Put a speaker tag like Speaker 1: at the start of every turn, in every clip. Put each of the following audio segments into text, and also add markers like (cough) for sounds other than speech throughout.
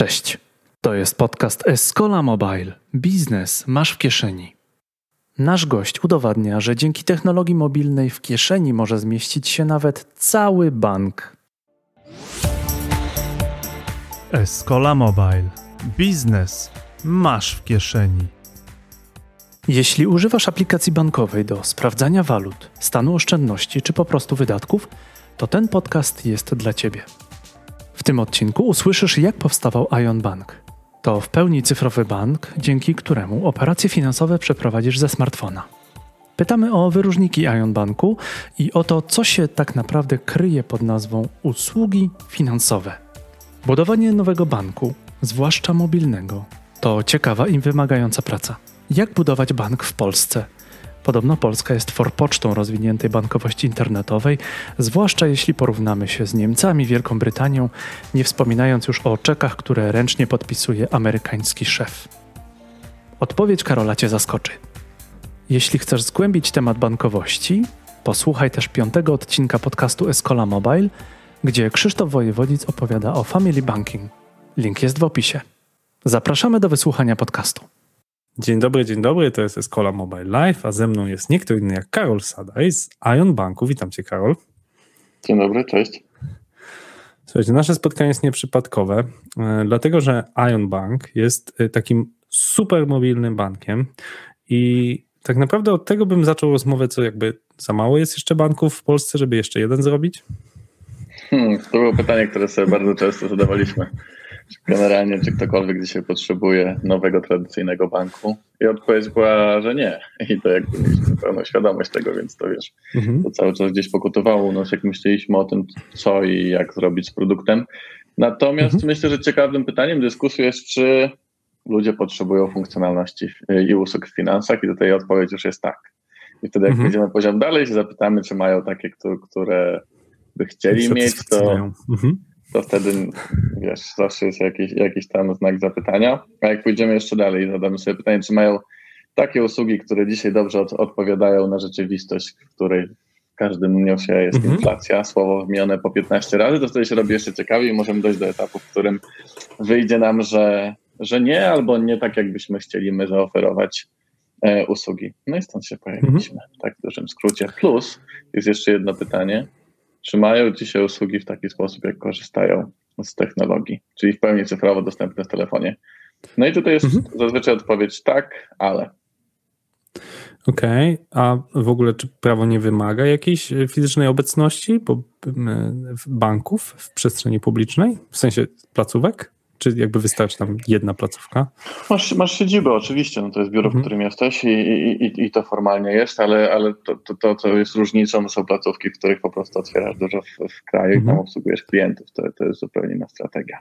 Speaker 1: Cześć. To jest podcast Escola Mobile. Biznes masz w kieszeni. Nasz gość udowadnia, że dzięki technologii mobilnej w kieszeni może zmieścić się nawet cały bank. Escola Mobile. Biznes masz w kieszeni. Jeśli używasz aplikacji bankowej do sprawdzania walut, stanu oszczędności czy po prostu wydatków, to ten podcast jest dla Ciebie. W tym odcinku usłyszysz, jak powstawał Ion Bank. To w pełni cyfrowy bank, dzięki któremu operacje finansowe przeprowadzisz ze smartfona. Pytamy o wyróżniki Ion Banku i o to, co się tak naprawdę kryje pod nazwą usługi finansowe. Budowanie nowego banku, zwłaszcza mobilnego, to ciekawa i wymagająca praca. Jak budować bank w Polsce? Podobno Polska jest forpocztą rozwiniętej bankowości internetowej, zwłaszcza jeśli porównamy się z Niemcami, Wielką Brytanią, nie wspominając już o czekach, które ręcznie podpisuje amerykański szef. Odpowiedź Karola Cię zaskoczy. Jeśli chcesz zgłębić temat bankowości, posłuchaj też piątego odcinka podcastu Escola Mobile, gdzie Krzysztof Wojewodzic opowiada o Family Banking. Link jest w opisie. Zapraszamy do wysłuchania podcastu.
Speaker 2: Dzień dobry, dzień dobry, to jest Escola Mobile Live, a ze mną jest nie kto inny jak Karol Sadaj z Ion Banku. Witam cię, Karol.
Speaker 3: Dzień dobry, cześć.
Speaker 2: Słuchajcie, nasze spotkanie jest nieprzypadkowe, e, dlatego że Ion Bank jest e, takim super mobilnym bankiem i tak naprawdę od tego bym zaczął rozmowę, co jakby za mało jest jeszcze banków w Polsce, żeby jeszcze jeden zrobić?
Speaker 3: Hmm, to było pytanie, które sobie bardzo często zadawaliśmy generalnie, czy ktokolwiek dzisiaj potrzebuje nowego, tradycyjnego banku? I odpowiedź była, że nie. I to jakby mieliśmy pełną świadomość tego, więc to wiesz, mhm. to cały czas gdzieś pokutowało u nas, jak myśleliśmy o tym, co i jak zrobić z produktem. Natomiast mhm. myślę, że ciekawym pytaniem dyskusji jest, czy ludzie potrzebują funkcjonalności i usług w finansach i tutaj odpowiedź już jest tak. I wtedy jak mhm. pójdziemy poziom dalej, się zapytamy, czy mają takie, które by chcieli mieć, to, mhm to wtedy, wiesz, zawsze jest jakiś, jakiś tam znak zapytania. A jak pójdziemy jeszcze dalej, zadamy sobie pytanie, czy mają takie usługi, które dzisiaj dobrze od, odpowiadają na rzeczywistość, w której w każdym newsie jest mhm. inflacja, słowo wymienione po 15 razy, to wtedy się robi jeszcze ciekawiej i możemy dojść do etapu, w którym wyjdzie nam, że, że nie, albo nie tak, jakbyśmy chcieli my zaoferować e, usługi. No i stąd się pojawiliśmy, mhm. tak w dużym skrócie. Plus jest jeszcze jedno pytanie, czy mają dzisiaj usługi w taki sposób, jak korzystają z technologii, czyli w pełni cyfrowo dostępne w telefonie. No i tutaj jest mhm. zazwyczaj odpowiedź tak, ale.
Speaker 2: Okej, okay. a w ogóle czy prawo nie wymaga jakiejś fizycznej obecności banków w przestrzeni publicznej, w sensie placówek? Czy jakby wystarczy tam jedna placówka?
Speaker 3: Masz, masz siedzibę oczywiście, no to jest biuro, mhm. w którym jesteś i, i, i to formalnie jest, ale, ale to, to, to, co jest różnicą, są placówki, w których po prostu otwierasz dużo w, w kraju mhm. i tam mhm. obsługujesz klientów. To, to jest zupełnie inna strategia.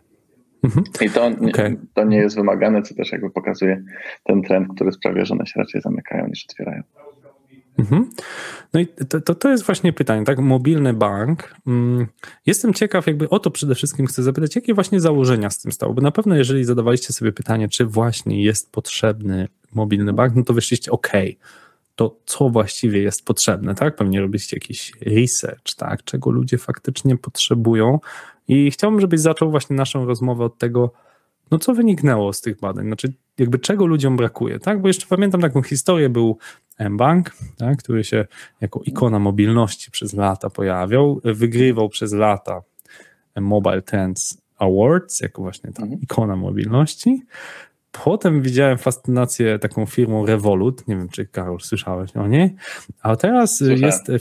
Speaker 3: Mhm. I to, okay. to nie jest wymagane, co też jakby pokazuje ten trend, który sprawia, że one się raczej zamykają niż otwierają.
Speaker 2: Mhm. No i to, to, to, jest właśnie pytanie, tak? Mobilny bank. Mm, jestem ciekaw, jakby o to przede wszystkim chcę zapytać, jakie właśnie założenia z tym stało? Bo na pewno, jeżeli zadawaliście sobie pytanie, czy właśnie jest potrzebny mobilny bank, no to wyszliście, OK, to co właściwie jest potrzebne, tak? Pewnie robiliście jakiś research, tak? Czego ludzie faktycznie potrzebują. I chciałbym, żebyś zaczął właśnie naszą rozmowę od tego, no co wyniknęło z tych badań? Znaczy, jakby czego ludziom brakuje, tak? Bo jeszcze pamiętam taką historię, był mBank, tak? który się jako ikona mobilności przez lata pojawiał, wygrywał przez lata Mobile Trends Awards, jako właśnie ta mhm. ikona mobilności. Potem widziałem fascynację taką firmą Revolut, nie wiem czy Karol słyszałeś o niej, a teraz Słyszałem. jest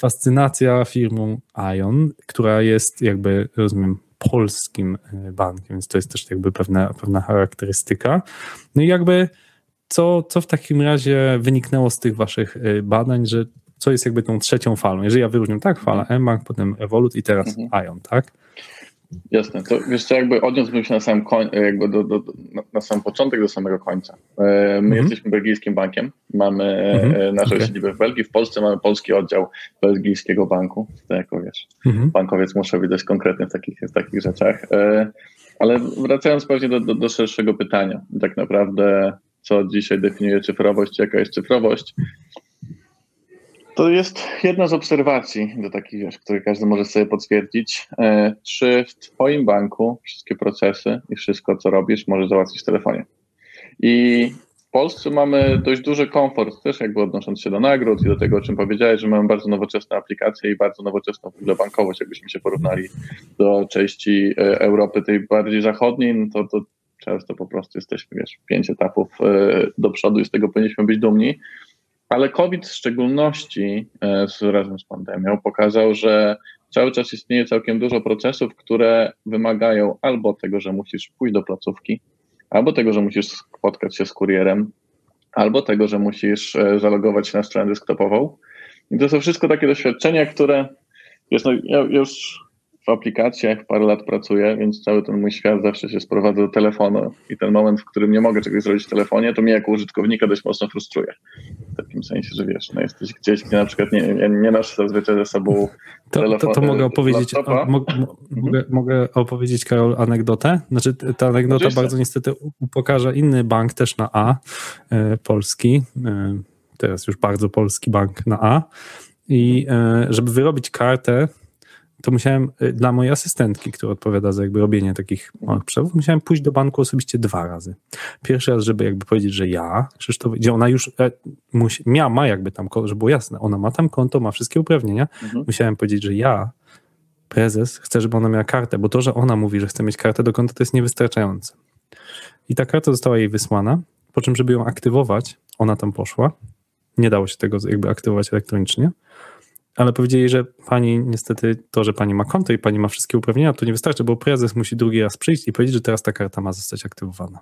Speaker 2: fascynacja firmą Ion, która jest jakby, rozumiem, polskim e, bankiem, więc to jest też jakby pewna, pewna charakterystyka. No i jakby co, co w takim razie wyniknęło z tych waszych e, badań, że co jest jakby tą trzecią falą? Jeżeli ja wyróżniam tak, fala mBank, potem Evolut i teraz mhm. Ion, tak?
Speaker 3: Jasne, to wiesz co, jakby odniósłbym się na samym, koń, jakby do, do, do, na samym początek do samego końca. E, my mhm. jesteśmy belgijskim bankiem, mamy mhm. E, nasze okay. siedziby w Belgii, w Polsce mamy polski oddział belgijskiego banku, to jako wiesz, mhm. bankowiec muszę dość konkretny w takich, w takich rzeczach. Ale wracając pewnie do, do, do szerszego pytania, tak naprawdę co dzisiaj definiuje cyfrowość, jaka jest cyfrowość, To jest jedna z obserwacji do takich, które każdy może sobie potwierdzić. E, czy w Twoim banku wszystkie procesy i wszystko, co robisz, możesz załatwić w telefonie? I w Polsce mamy dość duży komfort, też jakby odnosząc się do nagród i do tego, o czym powiedziałeś, że mamy bardzo nowoczesne aplikacje i bardzo nowoczesną w ogóle bankowość. Jakbyśmy się porównali do części e, Europy tej bardziej zachodniej, no to, to często po prostu jesteśmy, wiesz, pięć etapów e, do przodu i z tego powinniśmy być dumni. Ale COVID w szczególności e, razem z pandemią pokazał, że cały czas istnieje całkiem dużo procesów, które wymagają albo tego, że musisz pójść do placówki, albo tego, że musisz spotkać się z kurierem, albo tego, że musisz e, zalogować się na stronę desktopową. I to są wszystko takie doświadczenia, które wiesz, no, ja już w aplikacjach parę lat pracuję, więc cały ten mój świat zawsze się sprowadza do telefonu i ten moment, w którym nie mogę czegoś zrobić w telefonie, to mnie jako użytkownika dość mocno frustruje. W takim sensie, że wiesz, no jesteś gdzieś, gdzie na przykład nie, nie, nie masz zazwyczaj ze sobą
Speaker 2: to, telefonu. To, to mogę opowiedzieć, o, mo, mogę, mogę opowiedzieć Karol anegdotę. Znaczy ta anegdota Oczywiście. bardzo niestety pokaże inny bank też na A, e, polski, e, teraz już bardzo polski bank na A i e, żeby wyrobić kartę to musiałem y, dla mojej asystentki, która odpowiada za jakby robienie takich małych musiałem pójść do banku osobiście dwa razy. Pierwszy raz, żeby jakby powiedzieć, że ja, Krzysztof, gdzie ona już e, musi, miała, ma jakby tam, żeby było jasne, ona ma tam konto, ma wszystkie uprawnienia, mhm. musiałem powiedzieć, że ja, prezes, chcę, żeby ona miała kartę, bo to, że ona mówi, że chce mieć kartę do konta, to jest niewystarczające. I ta karta została jej wysłana, po czym, żeby ją aktywować, ona tam poszła, nie dało się tego jakby aktywować elektronicznie, ale powiedzieli, że pani niestety to, że pani ma konto i pani ma wszystkie uprawnienia, to nie wystarczy, bo prezes musi drugi raz przyjść i powiedzieć, że teraz ta karta ma zostać aktywowana.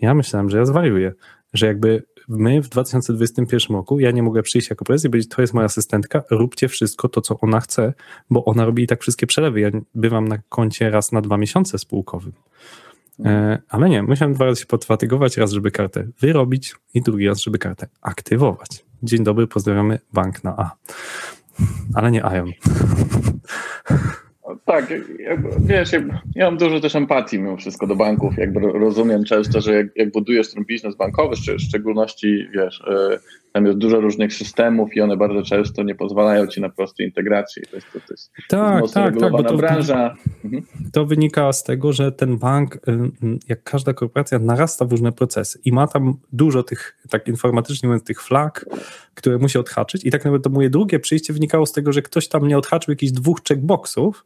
Speaker 2: Ja myślałem, że ja zwariuję, że jakby my w 2021 roku, ja nie mogę przyjść jako prezes i powiedzieć, to jest moja asystentka, róbcie wszystko to, co ona chce, bo ona robi i tak wszystkie przelewy. Ja bywam na koncie raz na dwa miesiące spółkowym. E, ale nie, musiałem dwa razy się podfatygować, raz, żeby kartę wyrobić i drugi raz, żeby kartę aktywować. Dzień dobry, pozdrawiamy bank na A ale nie Ion.
Speaker 3: Tak, jakby, wiesz, jakby, ja mam dużo też empatii mimo wszystko do banków. Jakby rozumiem często, że jak, jak budujesz ten biznes bankowy, w szczególności, wiesz, e, tam jest dużo różnych systemów i one bardzo często nie pozwalają ci na prostej integracji. To jest, to, to jest
Speaker 2: tak, tak, tak, bo to, branża. Mhm. To wynika z tego, że ten bank, jak każda korporacja, narasta w różne procesy i ma tam dużo tych, tak informatycznie mówiąc, tych flag, które musi odhaczyć. I tak naprawdę to moje drugie przyjście wynikało z tego, że ktoś tam nie odhaczył jakichś dwóch checkboxów,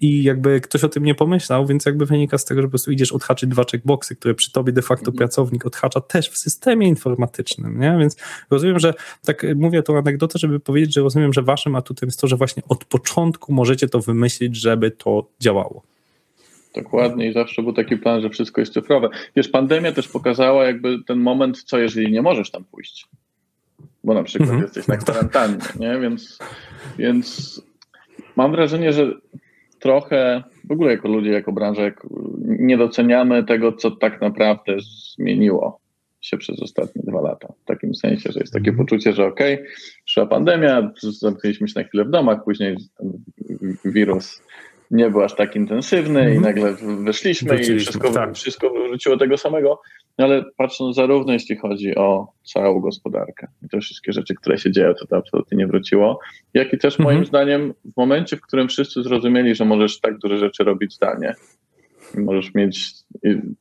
Speaker 2: i jakby ktoś o tym nie pomyślał, więc jakby wynika z tego, że po prostu idziesz odhaczyć dwa checkboxy, które przy tobie de facto mhm. pracownik odhacza też w systemie informatycznym, nie? Więc rozumiem, że tak mówię tą anegdotę, żeby powiedzieć, że rozumiem, że waszym atutem jest to, że właśnie od początku możecie to wymyślić, żeby to działało.
Speaker 3: Dokładnie i zawsze był taki plan, że wszystko jest cyfrowe. Wiesz, pandemia też pokazała jakby ten moment, co jeżeli nie możesz tam pójść, bo na przykład mhm. jesteś na kwarantannie, nie? Więc, więc mam wrażenie, że trochę, w ogóle jako ludzie, jako branża, nie doceniamy tego, co tak naprawdę zmieniło się przez ostatnie dwa lata. W takim sensie, że jest takie mhm. poczucie, że okej, okay, przyszła pandemia, zamknęliśmy się na chwilę w domach, później wirus nie był aż tak intensywny i mhm. nagle wyszliśmy i wszystko, tak. wszystko wróciło tego samego. Ale patrząc zarówno jeśli chodzi o całą gospodarkę i te wszystkie rzeczy, które się dzieją, to to absolutnie nie wróciło, jak i też moim mhm. zdaniem w momencie, w którym wszyscy zrozumieli, że możesz tak duże rzeczy robić zdalnie, możesz mieć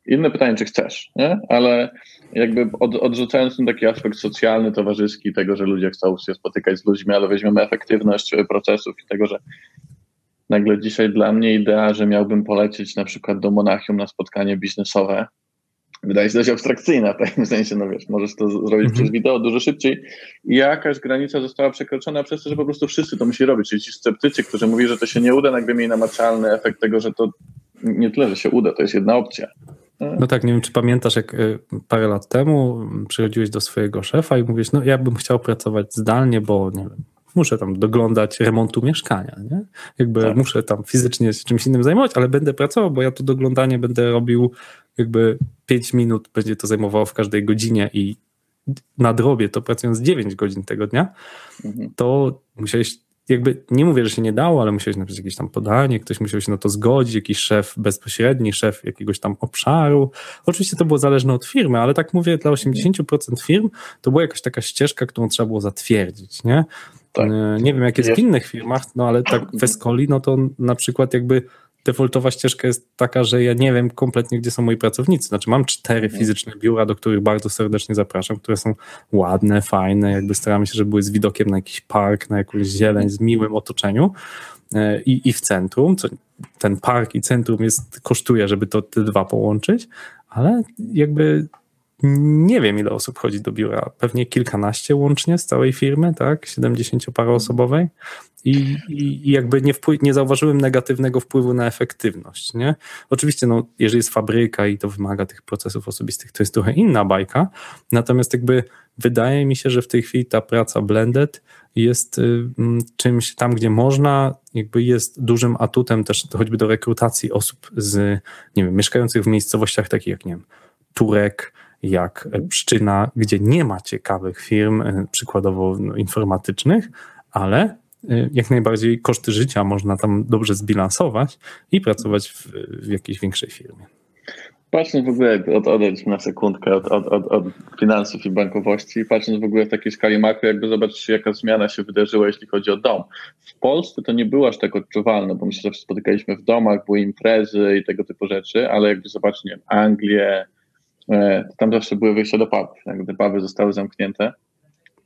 Speaker 3: inne pytanie, czy chcesz, nie? ale jakby od, odrzucając ten taki aspekt socjalny, towarzyski, tego, że ludzie chcą się spotykać z ludźmi, ale weźmiemy efektywność procesów i tego, że nagle dzisiaj dla mnie idea, że miałbym polecieć na przykład do Monachium na spotkanie biznesowe, wydaje się dość abstrakcyjna w takim sensie, no wiesz, możesz to zrobić -hmm. przez wideo dużo szybciej i jakaś granica została przekroczona przez to, że po prostu wszyscy to musi robić, czyli ci sceptycy, którzy mówili, że to się nie uda, nagle mieli namacalny efekt tego, że to nie tyle, że się uda, to jest jedna opcja.
Speaker 2: No tak, nie wiem, czy pamiętasz, jak y, parę lat temu przychodziłeś do swojego szefa i mówisz, no ja bym chciał pracować zdalnie, bo nie wiem, muszę tam doglądać remontu mieszkania, nie? Jakby tak. muszę tam fizycznie się czymś innym zajmować, ale będę pracował, bo ja to doglądanie będę robił jakby 5 minut będzie to zajmowało w każdej godzinie i nadrobię to pracując 9 godzin tego dnia, mhm. to musiałeś jakby nie mówię, że się nie dało, ale musiałeś napisać jakieś tam podanie, ktoś musiał się na to zgodzić, jakiś szef bezpośredni, szef jakiegoś tam obszaru. Oczywiście to było zależne od firmy, ale tak mówię, dla 80% firm to była jakaś taka ścieżka, którą trzeba było zatwierdzić, nie? Tak. E, nie wiem, jak jest w innych firmach, no ale tak w Escoli, no to na przykład jakby defaultowa ścieżka jest taka, że ja nie wiem kompletnie, gdzie są moi pracownicy. Znaczy mam cztery mhm. fizyczne biura, do których bardzo serdecznie zapraszam, które są ładne, fajne, jakby staramy się, żeby były z widokiem na jakiś park, na jakąś zieleń, z miłym otoczeniu e, i, i w centrum. Co, ten park i centrum jest, kosztuje, żeby to te dwa połączyć, ale jakby nie wiem, ile osób chodzi do biura. Pewnie kilkanaście łącznie z całej firmy, tak? 70-paroosobowej. I, i, jakby nie, wpływ, nie zauważyłem negatywnego wpływu na efektywność. Nie? Oczywiście, no, jeżeli jest fabryka i to wymaga tych procesów osobistych, to jest trochę inna bajka. Natomiast jakby wydaje mi się, że w tej chwili ta praca blended jest y, czymś tam, gdzie można, jakby jest dużym atutem też choćby do rekrutacji osób z, nie wiem, mieszkających w miejscowościach takich jak, nie wiem, Turek, jak Pszczyna, gdzie nie ma ciekawych firm, y, przykładowo no, informatycznych, ale Y, jak najbardziej koszty życia można tam dobrze zbilansować i pracować w, w jakiejś większej firmie.
Speaker 3: Patrząc w ogóle, od, odejdź na sekundkę od, od, od, od, finansów i bankowości, patrząc w ogóle w takiej skali makro, jakby zobaczyć, jaka zmiana się wydarzyła, jeśli chodzi o dom. W Polsce to nie było aż tak odczuwalne, bo my się zawsze spotykaliśmy w domach, były imprezy i tego typu rzeczy, ale jakby zobaczyć, nie wiem, Anglię, e, tam zawsze były wyjścia do pubów, jakby puby zostały zamknięte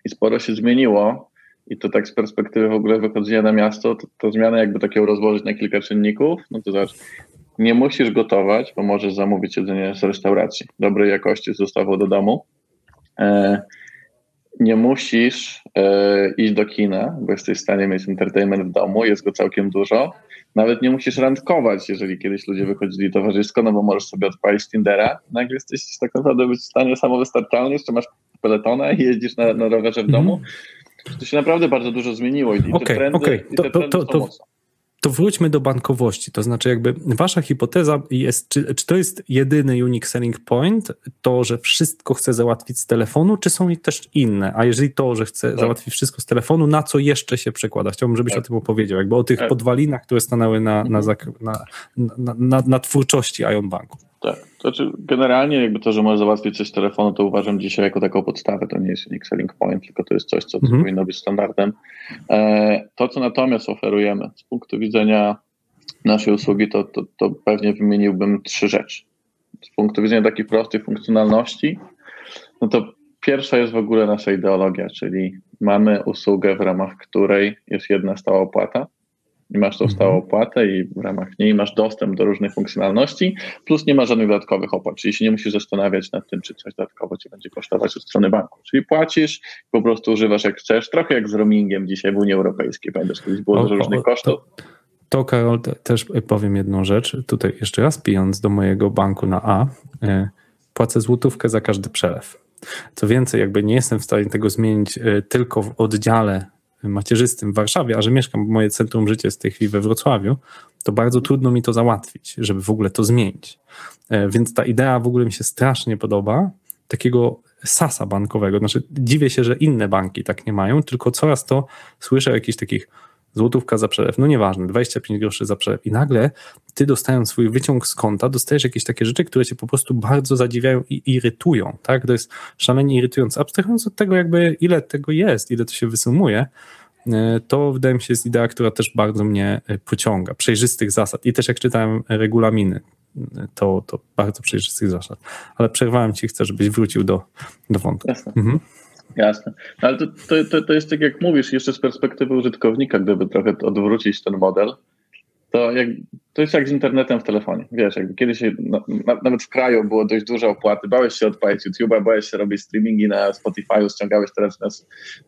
Speaker 3: i sporo się zmieniło i to tak z perspektywy w ogóle wychodzenia na miasto, to, to zmianę jakby takiego rozłożyć na kilka czynników, no to zobacz, nie musisz gotować, bo możesz zamówić jedzenie z restauracji dobrej jakości z dostawu do domu. E, nie musisz e, iść do kina, bo jesteś w stanie mieć entertainment w domu, jest go całkiem dużo. Nawet nie musisz randkować, jeżeli kiedyś ludzie wychodzili towarzysko, no bo możesz sobie odpalić Tindera. Nagle jesteś tak naprawdę być w stanie samowystarczalny, jeszcze masz peletona i jeździsz na, na rowerze w domu. Mm to się naprawdę bardzo dużo zmieniło i okay, te trendy, okay. to, to, to, to,
Speaker 2: to wróćmy do bankowości. To znaczy, jakby wasza hipoteza jest, czy, czy to jest jedyny unique selling point, to, że wszystko chce załatwić z telefonu, czy są też inne? A jeżeli to, że chce tak. załatwić wszystko z telefonu, na co jeszcze się przekłada? Chciałbym, żebyś tak. o tym opowiedział, jakby o tych tak. podwalinach, które stanęły na, na, mhm. na, na, na, na twórczości Ion Banku.
Speaker 3: Tak. Znaczy, generalnie jakby to, że możesz załatwić coś z telefonu, to uważam dzisiaj jako taką podstawę. To nie jest unique selling point, tylko to jest coś, co mhm. powinno być standardem. E, to, co natomiast oferujemy z punktu widzenia naszej usługi, to, to, to pewnie wymieniłbym trzy rzeczy. Z punktu widzenia takiej prostej funkcjonalności, no to pierwsza jest w ogóle nasza ideologia, czyli mamy usługę, w ramach której jest jedna stała opłata, i masz tą stałą mhm. opłatę i w ramach niej masz dostęp do różnych funkcjonalności, plus nie ma żadnych dodatkowych opłat, czyli się nie musisz zastanawiać nad tym, czy coś dodatkowo ci będzie kosztować od strony banku. Czyli płacisz, po prostu używasz jak chcesz, trochę jak z roamingiem dzisiaj w Unii Europejskiej, pamiętasz, kiedyś było dużo różnych kosztów.
Speaker 2: To, to Karol, też powiem jedną rzecz, tutaj jeszcze raz pijąc do mojego banku na A, e, płacę złotówkę za każdy przelew. Co więcej, jakby nie jestem w stanie tego zmienić e, tylko w oddziale macierzystym w Warszawie, a że mieszkam, moje centrum życia jest w tej chwili we Wrocławiu, to bardzo trudno mi to załatwić, żeby w ogóle to zmienić. E, więc ta idea w ogóle mi się strasznie podoba, takiego sasa bankowego. Znaczy, dziwię się, że inne banki tak nie mają, tylko coraz to słyszę o jakichś takich złotówka za przelew, no nieważne, 25 groszy za przelew i nagle ty dostając swój wyciąg z konta, dostajesz jakieś takie rzeczy, które cię po prostu bardzo zadziwiają i irytują, tak? To jest szalenie irytujące. Abstrahując od tego jakby ile tego jest, ile to się wysumuje, e, to wydaje mi się jest idea, która też bardzo mnie e, pociąga. Przejrzystych zasad i też jak czytałem regulaminy, e, to, to bardzo przejrzystych zasad. Ale przerwałem ci, chcę, żebyś wrócił do, do wątku.
Speaker 3: Jasne. Mhm. Jasne. No ale to, to, to jest tak, jak mówisz, jeszcze z perspektywy użytkownika, gdyby trochę odwrócić ten model, to, jak, to jest jak z internetem w telefonie. Wiesz, jakby kiedyś no, nawet w kraju było dość duże opłaty, bałeś się odpalić YouTube'a, bałeś się robić streamingi na Spotify, ściągałeś teraz na,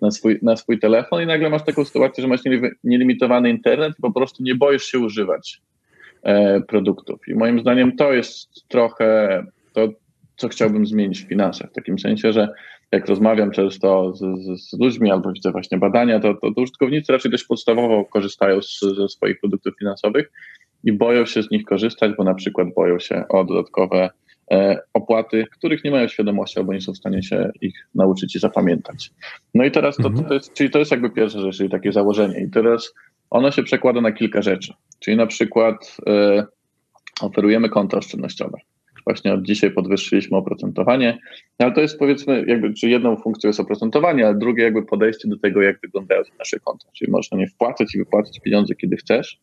Speaker 3: na, swój, na swój telefon i nagle masz taką sytuację, że masz nielimitowany internet i po prostu nie boisz się używać e, produktów. I moim zdaniem to jest trochę to, co chciałbym zmienić w finansach, w takim sensie, że jak rozmawiam często z, z, z, ludźmi albo widzę właśnie badania, to, to, to użytkownicy raczej dość podstawowo korzystają z, ze swoich produktów finansowych i boją się z nich korzystać, bo na przykład boją się o dodatkowe e, opłaty, których nie mają świadomości albo nie są w stanie się ich nauczyć i zapamiętać. No i teraz to, to, mhm. to jest, czyli to jest jakby pierwsza rzecz, czyli takie założenie. I teraz ono się przekłada na kilka rzeczy. Czyli na przykład e, oferujemy konta oszczędnościowe. Właśnie od dzisiaj podwyższyliśmy oprocentowanie, ale to jest powiedzmy, jakby, czy jedną funkcją jest oprocentowanie, a drugie jakby podejście do tego, jak wyglądają nasze konta. Czyli można nie wpłacać i wypłacać pieniądze, kiedy chcesz,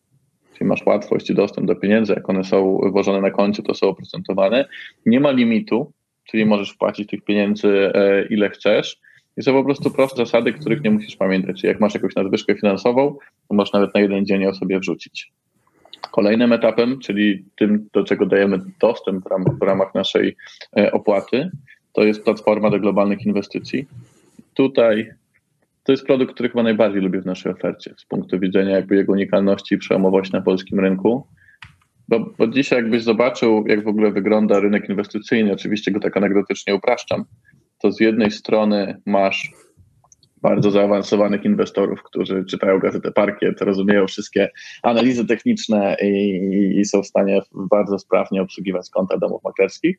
Speaker 3: czyli masz łatwość i dostęp do pieniędzy, jak one są włożone na koncie, to są oprocentowane. Nie ma limitu, czyli możesz wpłacić tych pieniędzy e, ile chcesz. I są po prostu proste zasady, których nie musisz pamiętać. Czyli jak masz jakąś nadwyżkę finansową, to możesz nawet na jeden dzień ją sobie wrzucić. Kolejnym etapem, czyli tym, do czego dajemy dostęp w ramach, naszej e, opłaty, to jest platforma do globalnych inwestycji. Tutaj to jest produkt, który chyba najbardziej lubię w naszej ofercie z punktu widzenia jakby jego unikalności i przełomowości na polskim rynku. Bo, bo dzisiaj jakbyś zobaczył, jak w ogóle wygląda rynek inwestycyjny, oczywiście go tak anegdotycznie upraszczam, to z jednej strony masz bardzo zaawansowanych inwestorów, którzy czytają gazetę Parkiet, rozumieją wszystkie analizy techniczne i, i są w stanie bardzo sprawnie obsługiwać konta domów maklerskich.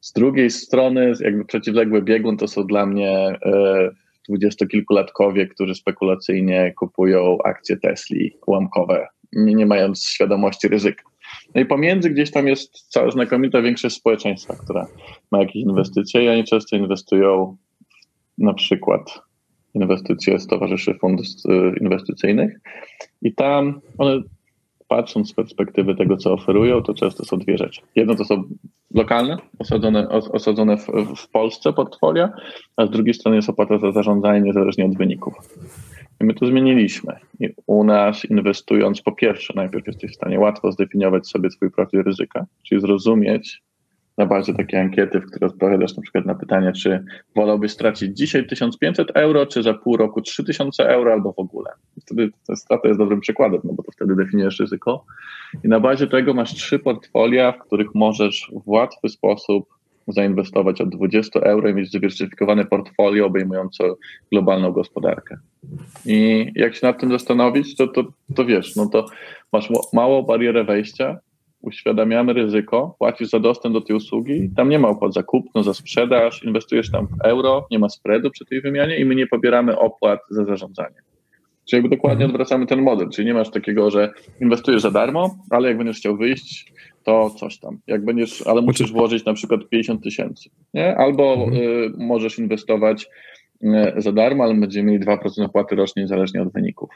Speaker 3: Z drugiej strony, jakby przeciwległy biegun to są dla mnie e, dwudziestokilkulatkowie, którzy spekulacyjnie kupują akcje Tesli ułamkowe, nie, nie mając świadomości ryzyka. No i pomiędzy gdzieś tam jest cała znakomita większość społeczeństwa, która ma jakieś inwestycje i oni często inwestują na przykład inwestycje z towarzyszy fundów y, inwestycyjnych i tam one patrząc z perspektywy tego, co oferują, to często są dwie rzeczy. Jedno to są lokalne, osadzone, osadzone w, w Polsce portfolio, a z drugiej strony jest opłata za zarządzanie niezależnie od wyników. I my to zmieniliśmy. I u nas inwestując, po pierwsze, najpierw jesteś w stanie łatwo zdefiniować sobie swój profil ryzyka, czyli zrozumieć, na bazie takiej ankiety, w której odpowiadasz na przykład na pytanie, czy wolałbyś stracić dzisiaj 1500 euro, czy za pół roku 3000 euro, albo w ogóle. Wtedy ta strata jest dobrym przykładem, no bo to wtedy definiujesz ryzyko. I na bazie tego masz trzy portfolia, w których możesz w łatwy sposób zainwestować od 20 euro i mieć dywersyfikowane portfolio obejmujące globalną gospodarkę. I jak się nad tym zastanowić, to, to, to wiesz, no to masz małą barierę wejścia, uświadamiamy ryzyko, płacisz za dostęp do tej usługi, tam nie ma opłat za kupno, za sprzedaż, inwestujesz tam w euro, nie ma spreadu przy tej wymianie i my nie pobieramy opłat za zarządzanie. Czyli jakby dokładnie mhm. odwracamy ten model, czyli nie masz takiego, że inwestujesz za darmo, ale jak będziesz chciał wyjść, to coś tam. Jak będziesz, ale musisz włożyć na przykład 50 tysięcy, nie? Albo mhm. y, możesz inwestować y, za darmo, ale będziemy mieli 2% opłaty rocznie niezależnie od wyników.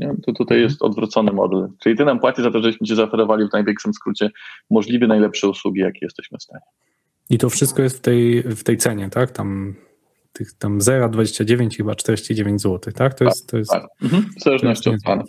Speaker 3: Nie? To tutaj jest odwrócony model. Czyli ty nam płacisz za to, żeśmy ci zaoferowali w największym skrócie możliwie najlepsze usługi, jakie jesteśmy w stanie.
Speaker 2: I to wszystko jest w tej, w tej cenie, tak? Tam tych tam 0,29 chyba 49 zł, tak? To jest, to jest, tak.
Speaker 3: Mhm. W zależności od pana.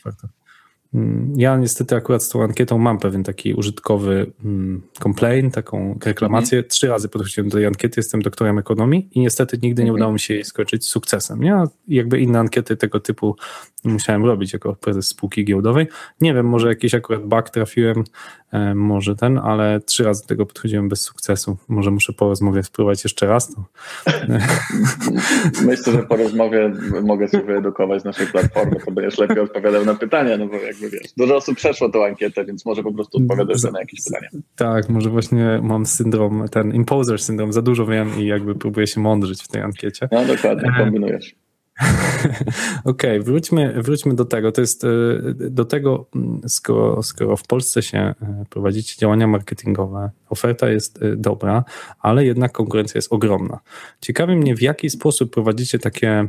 Speaker 2: Ja niestety akurat z tą ankietą mam pewien taki użytkowy mm, complaint, taką reklamację. Mhm. Trzy razy podchodziłem do tej ankiety, jestem doktorem ekonomii i niestety nigdy nie mhm. udało mi się jej skończyć sukcesem. Ja jakby inne ankiety tego typu musiałem robić jako prezes spółki giełdowej. Nie wiem, może jakiś akurat bug trafiłem, e, może ten, ale trzy razy do tego podchodziłem bez sukcesu. Może muszę po rozmowie spróbować jeszcze raz. To. (laughs)
Speaker 3: Myślę, że po rozmowie mogę wyedukować z naszej platformy, to będziesz lepiej odpowiadał na pytania, no bo jakby wiesz, dużo osób przeszło tą ankietę, więc może po prostu odpowiadasz na jakieś pytania.
Speaker 2: Tak, może właśnie mam syndrom, ten imposter syndrom, za dużo wiem i jakby próbuję się mądrzyć w tej ankiecie.
Speaker 3: No dokładnie, kombinujesz. (laughs)
Speaker 2: Okej, okay, wróćmy, wróćmy do tego. To jest e, do tego, mm, skoro, skoro w Polsce się e, prowadzicie działania marketingowe, oferta jest e, dobra, ale jednak konkurencja jest ogromna. Ciekawi mnie, w jaki sposób prowadzicie takie.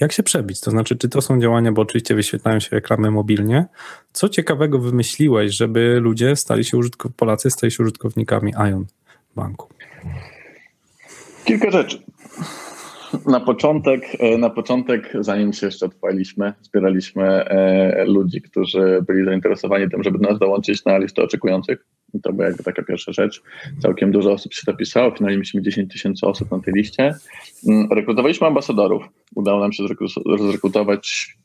Speaker 2: Jak się przebić? To znaczy, czy to są działania, bo oczywiście wyświetlają się reklamy mobilnie. Co ciekawego wymyśliłeś, żeby ludzie stali się użytkownikami, Polacy stali się użytkownikami Ion Banku?
Speaker 3: Kilka rzeczy. Na początek, e, na początek, zanim się jeszcze odpaliśmy, zbieraliśmy e, ludzi, którzy byli zainteresowani tym, żeby nas dołączyć na listę oczekujących. To była jakby taka pierwsza rzecz. Całkiem dużo osób się zapisało, finalnie mieliśmy 10 tysięcy osób na tej liście. Mm, rekrutowaliśmy ambasadorów. Udało nam się zrekrutować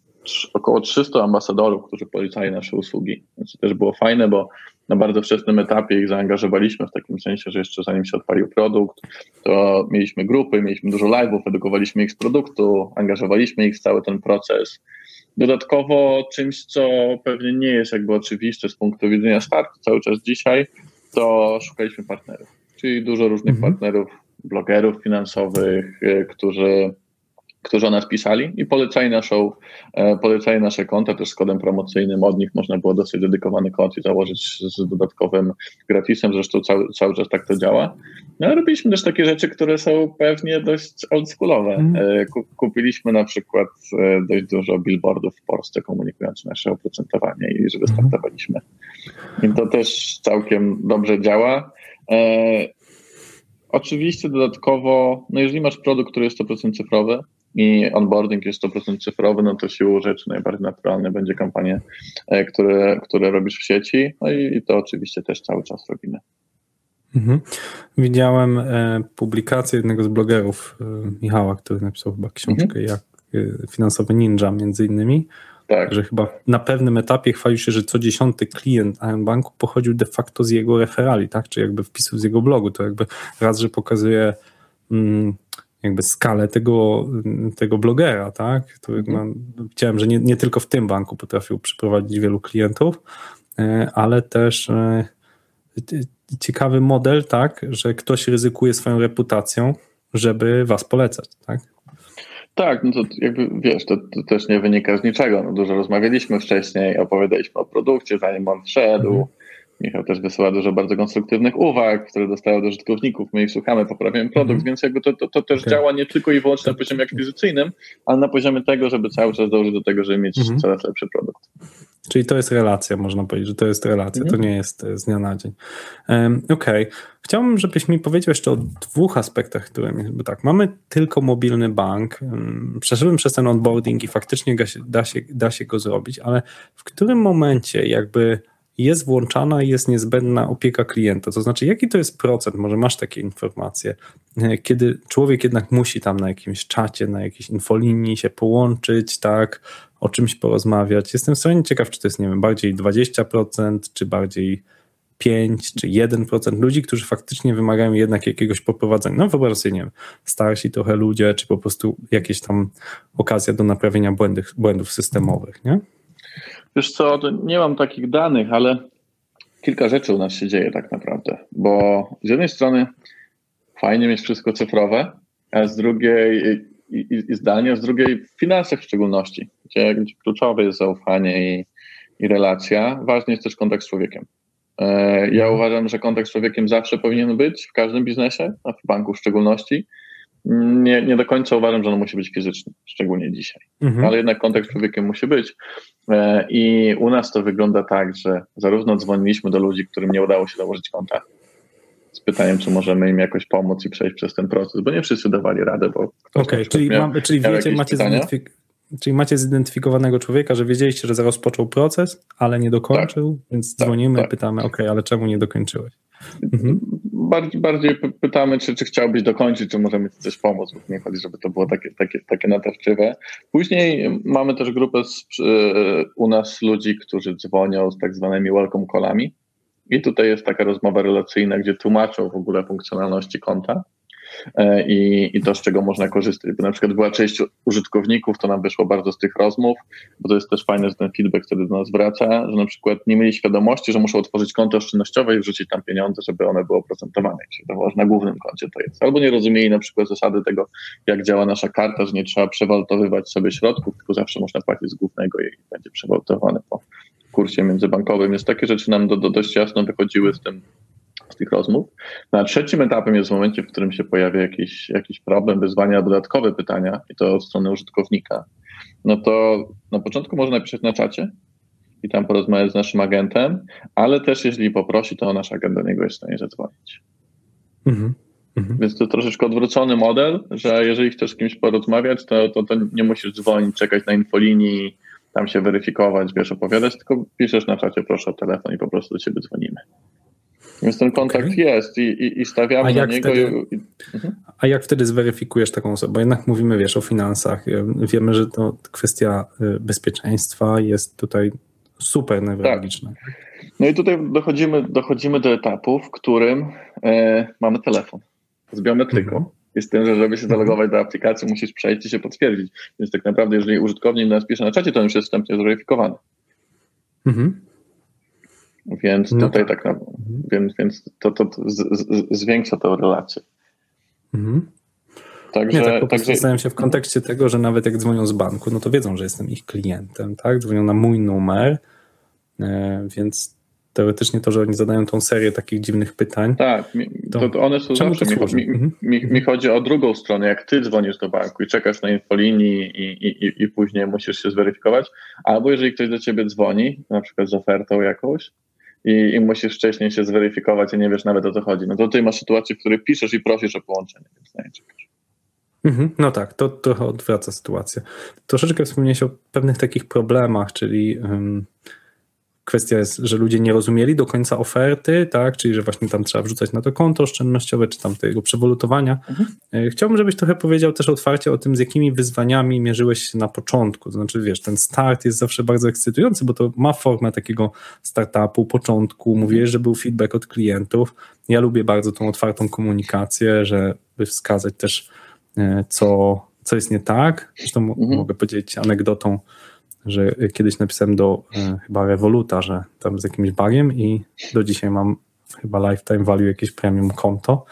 Speaker 3: około 300 ambasadorów, którzy polecali nasze usługi. To też było fajne, bo na bardzo wczesnym etapie ich zaangażowaliśmy w takim sensie, że jeszcze zanim się odpalił produkt, to mieliśmy grupy, mieliśmy dużo live'ów, edukowaliśmy ich z produktu, angażowaliśmy ich w cały ten proces. Dodatkowo czymś, co pewnie nie jest jakby oczywiste z punktu widzenia startu cały czas dzisiaj, to szukaliśmy partnerów, czyli dużo różnych mhm. partnerów, blogerów finansowych, y, którzy którzy o nas pisali i polecali, naszą, e, polecali nasze konta też z kodem promocyjnym. Od nich można było dosyć dedykowany kod i założyć z dodatkowym gratisem. Zresztą cały, cały czas tak to działa. No, ale robiliśmy też takie rzeczy, które są pewnie dość oldschoolowe. Mm. Kupiliśmy na przykład e, dość dużo billboardów w Polsce komunikujących nasze oprocentowanie i że wystartowaliśmy. I to też całkiem dobrze działa. Oczywiście dodatkowo, no jeżeli masz produkt, który jest 100% cyfrowy, i onboarding jest 100% cyfrowy, no to siłą rzeczy najbardziej naturalne będzie kampanie, e, które, które robisz w sieci, no i, i to oczywiście też cały czas robimy.
Speaker 2: Mhm. Widziałem e, publikację jednego z blogerów, e, Michała, który napisał chyba książkę mhm. jak finansowy ninja między innymi, tak. że chyba na pewnym etapie chwalił się, że co dziesiąty klient Iron Banku pochodził de facto z jego referali, tak? czy jakby wpisów z jego blogu. To jakby raz, że pokazuje mm, jakby skalę tego, tego blogera, tak? To mhm. widziałem, że nie, nie tylko w tym banku potrafił przyprowadzić wielu klientów, e, ale też e, ciekawy model, tak, że ktoś ryzykuje swoją reputacją, żeby was polecać, tak?
Speaker 3: Tak, no to jakby wiesz, to, to też nie wynika z niczego. No dużo rozmawialiśmy wcześniej, opowiadaliśmy o produkcie, zanim on wszedł. Mhm Michał też wysyła dużo bardzo konstruktywnych uwag, które dostają do użytkowników. My ich słuchamy, poprawiamy produkt, mm -hmm. więc jakby to, to, to też okay. działa nie tylko i wyłącznie na poziomie akwizycyjnym, ale na poziomie tego, żeby cały czas dążyć do tego, żeby mieć mm -hmm. coraz lepszy produkt.
Speaker 2: Czyli to jest relacja, można powiedzieć, że to jest relacja, mm -hmm. to nie jest z dnia na dzień. Um, Okej. Okay. Chciałbym, żebyś mi powiedział jeszcze o dwóch aspektach, które bo tak, mamy tylko mobilny bank, przeszedłem przez ten onboarding i faktycznie da się, da się go zrobić, ale w którym momencie jakby jest włączana i jest niezbędna opieka klienta. To znaczy, jaki to jest procent? Może masz takie informacje, kiedy człowiek jednak musi tam na jakimś czacie, na jakiejś infolinii się połączyć, tak, o czymś porozmawiać. Jestem sobie ciekaw, czy to jest, nie wiem, bardziej 20%, czy bardziej 5 czy 1% ludzi, którzy faktycznie wymagają jednak jakiegoś poprowadzenia. No wyobraź sobie, nie wiem, starsi trochę ludzie, czy po prostu jakieś tam okazja do naprawienia błędów, błędów systemowych, nie?
Speaker 3: Wiesz co, nie mam takich danych, ale kilka rzeczy u nas się dzieje tak naprawdę, bo z jednej strony fajnie mieć wszystko cyfrowe, a z drugiej i, i, i zdalnie, a z drugiej w finansach w szczególności, gdzie, gdzie kluczowe jest zaufanie i, i relacja. Ważny jest też kontakt z człowiekiem. E, ja mhm. uważam, że kontakt z człowiekiem zawsze powinien być w każdym biznesie, a w banku w szczególności nie, nie do końca uważam, że on musi być fizyczny, szczególnie dzisiaj. Mhm. Ale jednak kontakt z człowiekiem musi być. E, I u nas to wygląda tak, że zarówno dzwoniliśmy do ludzi, którym nie udało się założyć konta, z pytaniem, czy możemy im jakoś pomóc i przejść przez ten proces, bo nie wszyscy dawali radę. Okej,
Speaker 2: okay, czyli, miał, czyli wiecie, macie zidentyfik- czyli macie zidentyfikowanego człowieka, że wiedzieliście, że rozpoczął proces, ale nie dokończył, tak, więc tak, dzwonimy, tak. pytamy, ok, ale czemu nie dokończyłeś?
Speaker 3: Mhm. Bardziej, bardziej pytamy, czy, czy chciałbyś dokończyć, czy możemy ci coś pomóc, bo nie chodzi, żeby to było takie, takie, takie natarczywe. Później mamy też grupę z, u nas ludzi, którzy dzwonią z tak zwanymi welcome callami i tutaj jest taka rozmowa relacyjna, gdzie tłumaczą w ogóle funkcjonalności konta i, i to, z czego można korzystać. Bo na przykład była część użytkowników, to nam wyszło bardzo z tych rozmów, bo to jest też fajne, że ten feedback wtedy do nas wraca, że na przykład nie mieli świadomości, że muszą otworzyć konto oszczędnościowe i wrzucić tam pieniądze, żeby one były oprocentowane. Jak się że na głównym koncie to jest. Albo nie rozumieli na przykład zasady tego, jak działa nasza karta, że nie trzeba przewaltowywać sobie środków, tylko zawsze można płacić z głównego i będzie przewaltowane po kursie międzybankowym. Więc takie rzeczy nam do, do dość jasno wychodziły z tym tych rozmów. No, a trzecim etapem jest w momencie, w którym się pojawia jakiś, jakiś problem, wyzwania, dodatkowe pytania, i to od strony użytkownika. No to na początku można napisać na czacie i tam porozmawiać z naszym agentem, ale też jeśli poprosi, to nasz agent do niego jest w stanie zadzwonić. Mhm. Mhm. Więc to troszeczkę odwrócony model, że jeżeli chcesz z kimś porozmawiać, to, to, to nie musisz dzwonić, czekać na infolinii, tam się weryfikować, wiesz, opowiadać, tylko piszesz na czacie, proszę o telefon i po prostu do ciebie dzwonimy. Więc ten kontakt okay. jest i, i, i stawiamy a na niego. Wtedy, i,
Speaker 2: mhm. A jak wtedy zweryfikujesz taką osobę? Bo jednak mówimy, wiesz, o finansach. Wiemy, że to kwestia y, bezpieczeństwa jest tutaj super newralgiczna. Tak.
Speaker 3: No i tutaj dochodzimy, dochodzimy do etapu, w którym e, mamy telefon z biometryką. Mhm. Jest tym, że żeby się zalogować do aplikacji, musisz przejść i się potwierdzić. Więc tak naprawdę, jeżeli użytkownik nas pisze na czacie, to on już jest wstępnie zweryfikowany. Mhm. Więc no tutaj tak, tak mhm. więc, więc to, to, to z, z, zwiększa tę relację. Mhm.
Speaker 2: Także, nie, tak po także... zastanawiam się w kontekście tego, że nawet jak dzwonią z banku, no to wiedzą, że jestem ich klientem, tak? Dzwonią na mój numer, e, więc teoretycznie to, że oni zadają tą serię takich dziwnych pytań.
Speaker 3: Tak, to, to one są zawsze. Mi, mi, mi, mi, chodzi o drugą stronę, jak ty dzwonisz do banku i czekasz na infolinii i, i, i później musisz się zweryfikować, albo jeżeli ktoś do ciebie dzwoni, na przykład z ofertą jakąś, i, i, musisz wcześniej się zweryfikować i nie wiesz nawet o co chodzi. No to tutaj masz sytuację, w której piszesz i prosisz o połączenie, więc nie czekasz.
Speaker 2: Mhm, no tak, to trochę odwraca sytuację. Troszeczkę wspomniałeś o pewnych takich problemach, czyli um, kwestia jest, że ludzie nie rozumieli do końca oferty, tak, czyli że właśnie tam trzeba wrzucać na to konto oszczędnościowe, czy tam tego przewolutowania. Mhm. E, chciałbym, żebyś trochę powiedział też otwarcie o tym, z jakimi wyzwaniami mierzyłeś się na początku. To znaczy, wiesz, ten start jest zawsze bardzo ekscytujący, bo to ma formę takiego startupu, początku. Mówiłeś, że był feedback od klientów. Ja lubię bardzo tą otwartą komunikację, żeby wskazać też, e, co, co jest nie tak. Zresztą mhm. mogę podzielić anegdotą, że kiedyś napisałem do e, chyba Revoluta, że tam z jakimś bugiem i do dzisiaj mam chyba lifetime value jakieś premium konto,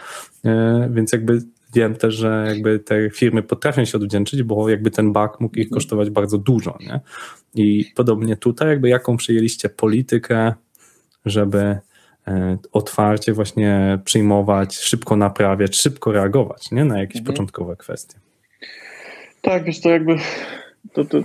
Speaker 2: e, więc jakby wiem też, że jakby te firmy potrafią się odwdzięczyć, bo jakby ten bug mógł ich kosztować bardzo dużo, nie? I podobnie tutaj, jakby jaką przyjęliście politykę, żeby e, otwarcie właśnie przyjmować, szybko naprawiać, szybko reagować, nie? Na jakieś mhm. początkowe kwestie.
Speaker 3: Tak, jest to jakby to, to,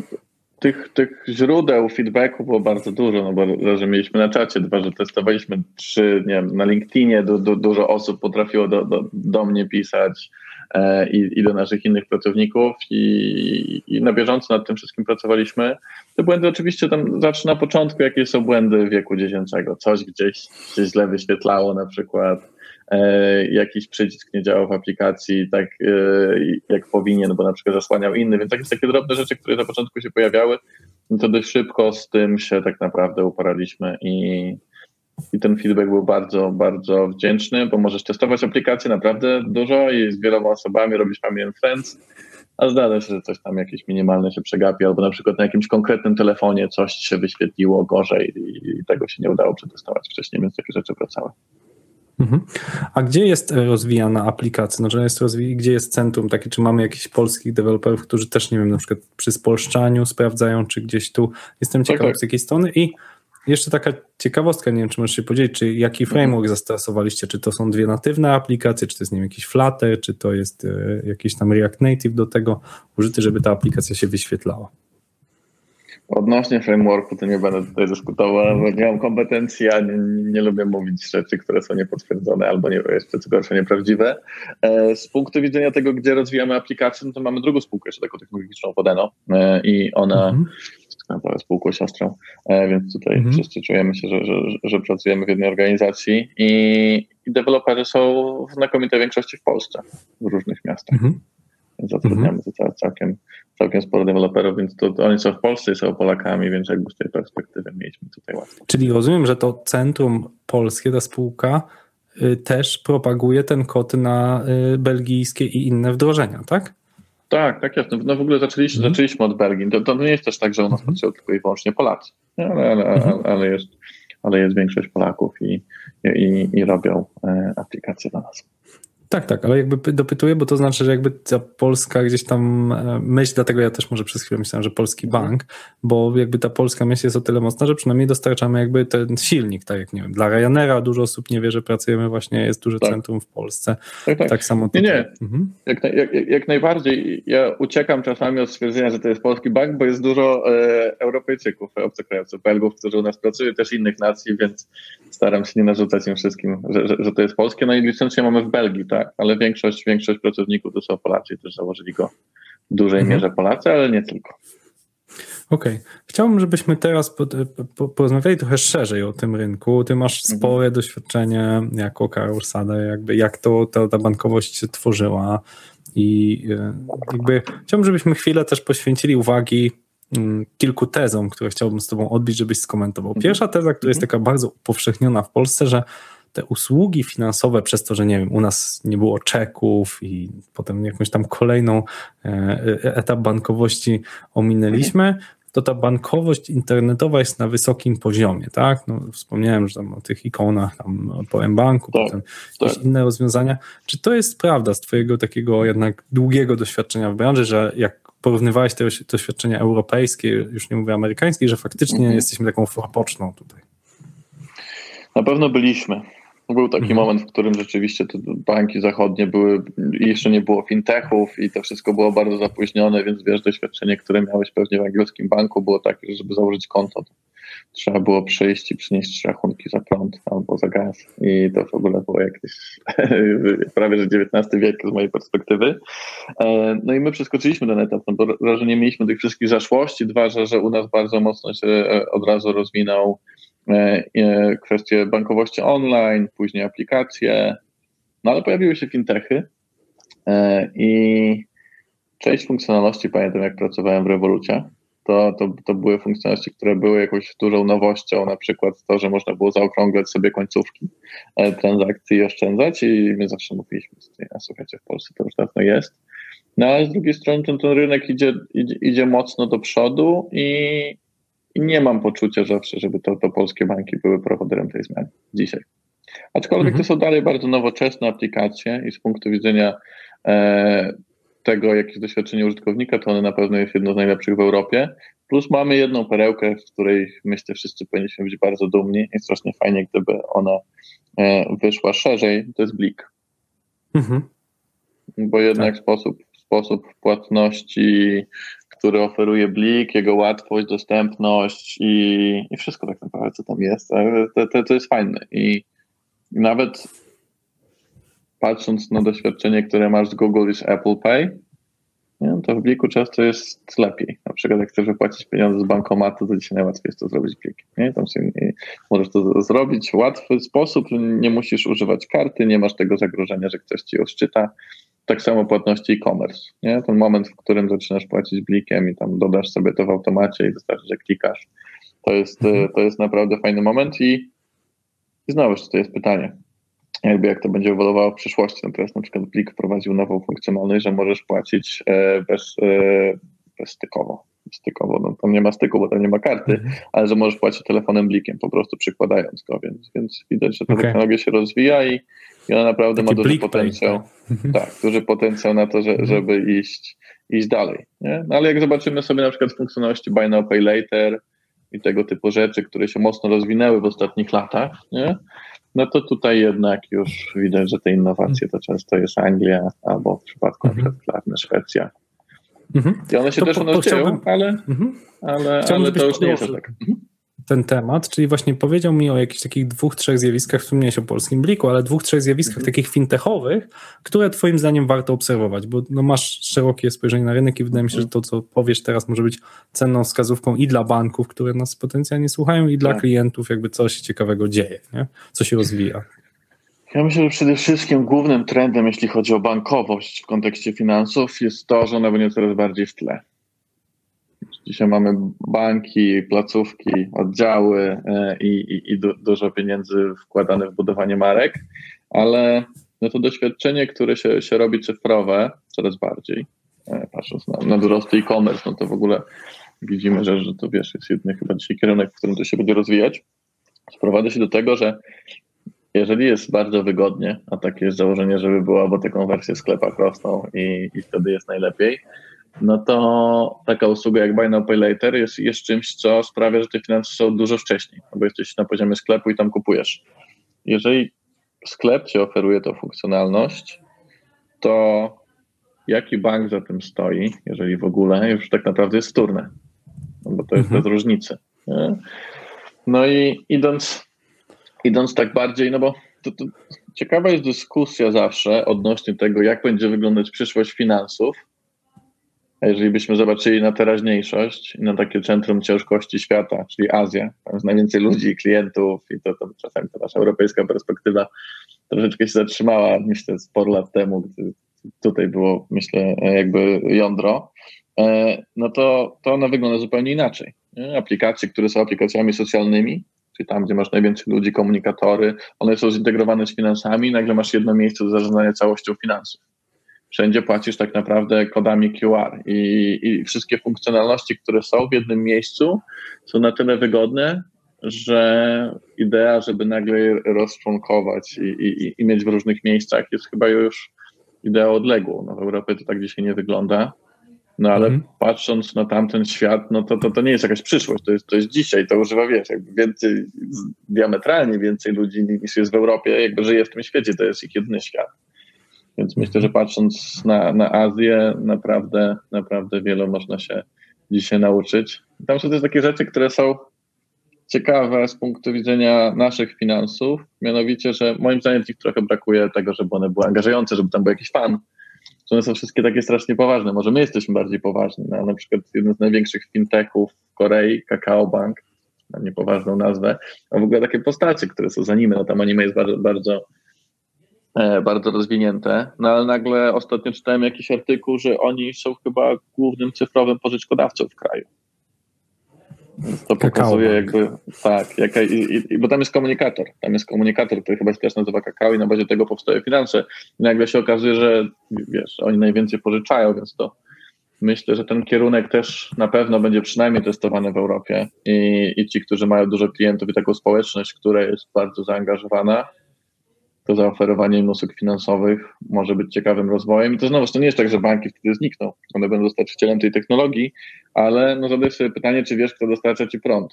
Speaker 3: tych, tych źródeł feedbacku było bardzo dużo, no bo że mieliśmy na czacie, dwa, że testowaliśmy, trzy, nie wiem, na LinkedInie du, du, dużo osób potrafiło do, do, do mnie pisać e, i, i, do naszych innych pracowników i, i, na bieżąco nad tym wszystkim pracowaliśmy. Te błędy oczywiście tam zawsze na początku, jakie są błędy wieku dziecięcego, coś gdzieś, gdzieś źle wyświetlało na przykład, jakiś przycisk nie działał w aplikacji tak e, jak powinien, bo na przykład zasłaniał inny, więc jakieś takie drobne rzeczy, które na początku się pojawiały, no to dość szybko z tym się tak naprawdę uporaliśmy i, i ten feedback był bardzo, bardzo wdzięczny, bo możesz testować aplikacje naprawdę dużo i z wieloma osobami robić family and friends, a zdarza się, że coś tam jakieś minimalne się przegapi, albo na przykład na jakimś konkretnym telefonie coś się wyświetliło gorzej i, i tego się nie udało przetestować wcześniej, więc takie rzeczy wracały.
Speaker 2: Mhm. A gdzie jest rozwijana aplikacja? Znaczy jest rozwi- gdzie jest centrum takie? Czy mamy jakichś polskich deweloperów, którzy też, nie wiem, na przykład przy spolszczaniu sprawdzają, czy gdzieś tu? Jestem ciekaw tak, tak. z jakiej strony i jeszcze taka ciekawostka, nie wiem, czy możesz się podzielić, czy jaki mhm. framework mhm. zastosowaliście? Czy to są dwie natywne aplikacje, czy to jest, nie wiem, jakiś Flutter, czy to jest e, jakiś tam React Native do tego użyty, żeby ta aplikacja się wyświetlała?
Speaker 3: Odnośnie frameworku to nie będę tutaj dyskutował, bo nie mam kompetencji, a nie, nie, lubię mówić rzeczy, które są niepotwierdzone albo nie, jeszcze co gorsza nieprawdziwe. E, z punktu widzenia tego, gdzie rozwijamy aplikację, no to mamy drugą spółkę jeszcze taką technologiczną Podeno e, i ona mhm. jest spółką siostrą, e, więc tutaj mhm. wszyscy czujemy się, że, że, że, pracujemy w jednej organizacji i, i deweloperzy są w znakomitej większości w Polsce, w różnych miastach. Mhm. Zatrudniamy mhm. całkiem, całkiem sporo deweloperów, więc to, to, oni są w Polsce i są Polakami, więc jakby z tej perspektywy mieliśmy tutaj łatwo.
Speaker 2: Czyli rozumiem, że to centrum polskie, ta spółka y, też propaguje ten kod na y, belgijskie i inne wdrożenia, tak?
Speaker 3: Tak, tak jest. No, no w ogóle zaczęliśmy, mhm. zaczęliśmy od Belgii. To, to nie jest też tak, że u nas pracują tylko i wyłącznie Polacy, ale, ale, mhm. ale, jest, ale jest większość Polaków i, i, i robią e, aplikacje dla nas.
Speaker 2: Tak, tak, ale jakby dopytuję, bo to znaczy, że jakby ta Polska gdzieś tam e, myśl, dlatego ja też może przez chwilę myślałem, że polski mhm. bank, bo jakby ta polska myśl jest o tyle mocna, że przynajmniej dostarczamy jakby ten silnik, tak jak nie wiem, dla Ryanaira dużo osób nie wie, że pracujemy właśnie, jest duże tak. centrum w Polsce. Tak, tak. tak samo
Speaker 3: tutaj. Nie, nie. Mhm. Jak, jak, jak, najbardziej. Ja uciekam czasami od stwierdzenia, że to jest polski bank, bo jest dużo e, Europejczyków, obcokrajowców, Belgów, którzy u nas pracują, też innych nacji, więc staram się nie narzucać im wszystkim, że, że, że to jest polskie. No i licencję mamy w Belgii, tak? Tak, ale większość, większość pracowników to są Polacy, też założyli go w dużej mhm. mierze Polacy, ale nie tylko.
Speaker 2: Okej. Okay. Chciałbym, żebyśmy teraz po, po, porozmawiali trochę szerzej o tym rynku. Ty masz mhm. spore doświadczenie jako Karol Sada, jakby jak to ta, ta bankowość się tworzyła i e, jakby chciałbym, żebyśmy chwilę też poświęcili uwagi mm, kilku tezom, które chciałbym z tobą odbić, żebyś skomentował. Mhm. Pierwsza teza, która jest taka bardzo upowszechniona w Polsce, że te usługi finansowe, przez to, że nie wiem, u nas nie było czeków i potem jakąś tam kolejną e, e, etap bankowości ominęliśmy, to ta bankowość internetowa jest na wysokim poziomie, tak? No, wspomniałem, że tam o tych ikonach, tam po M-Banku, tak, potem tak. jakieś inne rozwiązania. Czy to jest prawda z twojego takiego jednak długiego doświadczenia w branży, że jak porównywałeś te doświadczenia europejskie, już nie mówię amerykańskie, że faktycznie mhm. jesteśmy taką forpoczną tutaj?
Speaker 3: Na pewno byliśmy. Był taki mhm. moment, w którym rzeczywiście te banki zachodnie były, jeszcze nie było fintechów i to wszystko było bardzo zapóźnione, więc wiesz, doświadczenie, które miałeś pewnie w angielskim banku było takie, że żeby założyć konto, trzeba było przyjść i przynieść rachunki za prąd albo za gaz i to w ogóle było jakieś (laughs) prawie że XIX wiek z mojej perspektywy. E, no i my przeskoczyliśmy ten etap, no bo raz, że nie mieliśmy tych wszystkich zaszłości, dwa, że, że u nas bardzo mocno się e, od razu rozwinął kwestie bankowości online, później aplikacje, no ale pojawiły się fintechy e, i część funkcjonalności, pamiętam jak pracowałem w Revolucie, to, to, to były funkcjonalności, które były jakąś dużą nowością, na przykład to, że można było zaokrąglać sobie końcówki transakcji i oszczędzać i my zawsze mówiliśmy, a słuchajcie, w Polsce to już dawno jest. No ale z drugiej strony ten, ten rynek idzie, idzie, idzie mocno do przodu i, i nie mam poczucia zawsze, żeby to, to polskie banki były prowodyrem tej zmiany dzisiaj. Aczkolwiek mhm. to są dalej bardzo nowoczesne aplikacje i z punktu widzenia e, tego, jakie jest doświadczenie użytkownika, to one na pewno jest jedno z najlepszych w Europie. Plus mamy jedną perełkę, z której myślę wszyscy powinniśmy być bardzo dumni i strasznie fajnie, gdyby ona e, wyszła szerzej, to jest Blik. Mhm. Bo jednak tak. sposób, sposób płatności który oferuje Blik, jego łatwość, dostępność i, i wszystko tak naprawdę, co tam jest. To, to, to jest fajne. I, I nawet patrząc na doświadczenie, które masz z Google z Apple Pay, nie, to w Bliku często jest lepiej. Na przykład jak chcesz wypłacić pieniądze z bankomatu, to dzisiaj najłatwiej jest to zrobić Blikiem. Nie? Tam możesz to zrobić w łatwy sposób, nie musisz używać karty, nie masz tego zagrożenia, że ktoś ci odczyta tak samo płatności e-commerce. Nie? Ten moment, w którym zaczynasz płacić blikiem i tam dodasz sobie to w automacie i wystarczy, że klikasz. To jest, mhm. to jest naprawdę fajny moment i, i znowu to jest pytanie. Jakby jak to będzie ewoluowało w przyszłości. No teraz na przykład Blik wprowadził nową funkcjonalność, że możesz płacić e, bez, e, bezstykowo. Stykowo, no tam nie ma styku, bo tam nie ma karty, mhm. ale że możesz płacić telefonem blikiem, po prostu przykładając go, więc, więc widać, że ta okay. technologia się rozwija i, i ona naprawdę Taki ma duży potencjał. Tak. tak, duży potencjał na to, że, mhm. żeby iść, iść dalej. Nie? No ale jak zobaczymy sobie na przykład funkcjonalności Buy Now Pay Later i tego typu rzeczy, które się mocno rozwinęły w ostatnich latach, nie? no to tutaj jednak już widać, że te innowacje to często jest Anglia albo w przypadku mhm. na przykład Szwecja. Mhm. I one się to też po, dzieją, ale, mhm. ale, ale to już nie jest tak. Mhm
Speaker 2: ten temat, czyli właśnie powiedział mi o jakichś takich dwóch, trzech zjawiskach, wspomniałeś o polskim bliku, ale dwóch, trzech zjawiskach mhm. takich fintechowych, które twoim zdaniem warto obserwować, bo no masz szerokie spojrzenie na rynek i wydaje mi się, że to, co powiesz teraz może być cenną wskazówką i dla banków, które nas potencjalnie słuchają, i dla tak. klientów, jakby coś ciekawego dzieje, nie? co się rozwija.
Speaker 3: Ja myślę, że przede wszystkim głównym trendem, jeśli chodzi o bankowość w kontekście finansów, jest to, że ona będzie coraz bardziej w tle. Dzisiaj mamy banki, placówki, oddziały e, i, i, i dużo pieniędzy wkładane w budowanie marek, ale no to doświadczenie, które się, się robi cyfrowe coraz bardziej, e, patrząc na, na wzrost e-commerce, no to w ogóle widzimy, że, że to wiesz, jest jedyny chyba dzisiaj kierunek, w którym to się będzie rozwijać. Sprowadza się do tego, że jeżeli jest bardzo wygodnie, a takie jest założenie, żeby była, bo te konwersje w sklepach rosną i, i wtedy jest najlepiej, no to taka usługa jak Buy Now Pay Later jest, jest czymś, co sprawia, że te finanse są dużo wcześniej, no bo jesteś na poziomie sklepu i tam kupujesz. Jeżeli sklep ci oferuje tą funkcjonalność, to jaki bank za tym stoi, jeżeli w ogóle, już tak naprawdę jest wtórne, no bo to jest mhm. bez różnicy. Nie? No i idąc, idąc tak bardziej, no bo to, to ciekawa jest dyskusja zawsze odnośnie tego, jak będzie wyglądać przyszłość finansów, a jeżeli byśmy zobaczyli na teraźniejszość i na takie centrum ciężkości świata, czyli Azja, tam jest najwięcej ludzi, klientów i to, to czasami ta nasza europejska perspektywa troszeczkę się zatrzymała, myślę, sporo lat temu, gdy tutaj było, myślę, jakby jądro, e, no to, to ona wygląda zupełnie inaczej. Aplikacje, które są aplikacjami socjalnymi, czyli tam, gdzie masz najwięcej ludzi, komunikatory, one są zintegrowane z finansami, nagle masz jedno miejsce do zarządzania całością finansów. wszędzie płacisz tak naprawdę kodami QR i, i wszystkie funkcjonalności, które są w jednym miejscu, są na tyle wygodne, że idea, żeby nagle rozczłonkować i, i, i mieć w różnych miejscach jest chyba już ideą odległą. No, w Europie to tak dzisiaj nie wygląda. No ale mhm. patrząc na tamten świat, no to, to, to nie jest jakaś przyszłość, to jest, to jest dzisiaj, to używa, wiesz, jakby więcej, diametralnie więcej ludzi niż jest w Europie, jakby żyje w tym świecie, to jest ich jedyny świat. Więc myślę, że patrząc na, na Azję, naprawdę, naprawdę wiele można się dzisiaj nauczyć. Tam są też takie rzeczy, które są ciekawe z punktu widzenia naszych finansów, mianowicie, że moim zdaniem ich trochę brakuje tego, żeby one były angażujące, żeby tam był jakiś fan, że one są wszystkie takie strasznie poważne. Może my jesteśmy bardziej poważni. No, na przykład jeden z największych fintechów w Korei, Kakao Bank, niepoważną nazwę, a w ogóle takie postacie, które są z anime, no tam anime jest bardzo, bardzo, e, bardzo rozwinięte, no ale nagle ostatnio czytałem jakiś artykuł, że oni są chyba głównym cyfrowym pożyczkodawcą w kraju. To pokazuje jakby, tak, jaka, i, i, bo tam jest komunikator, tam jest komunikator, który chyba się też nazywa kakao i na bazie tego powstają finanse. I nagle się okazuje, że wiesz, oni najwięcej pożyczają, więc to myślę, że ten kierunek też na pewno będzie przynajmniej testowany w Europie. I, i ci, którzy mają dużo klientów i taką społeczność, która jest bardzo zaangażowana, to zaoferowanie im usług finansowych może być ciekawym rozwojem. I to znowu, to nie jest tak, że banki wtedy znikną. One będą dostarczycielem tej technologii, ale no zadaj sobie pytanie, czy wiesz, kto dostarcza ci prąd.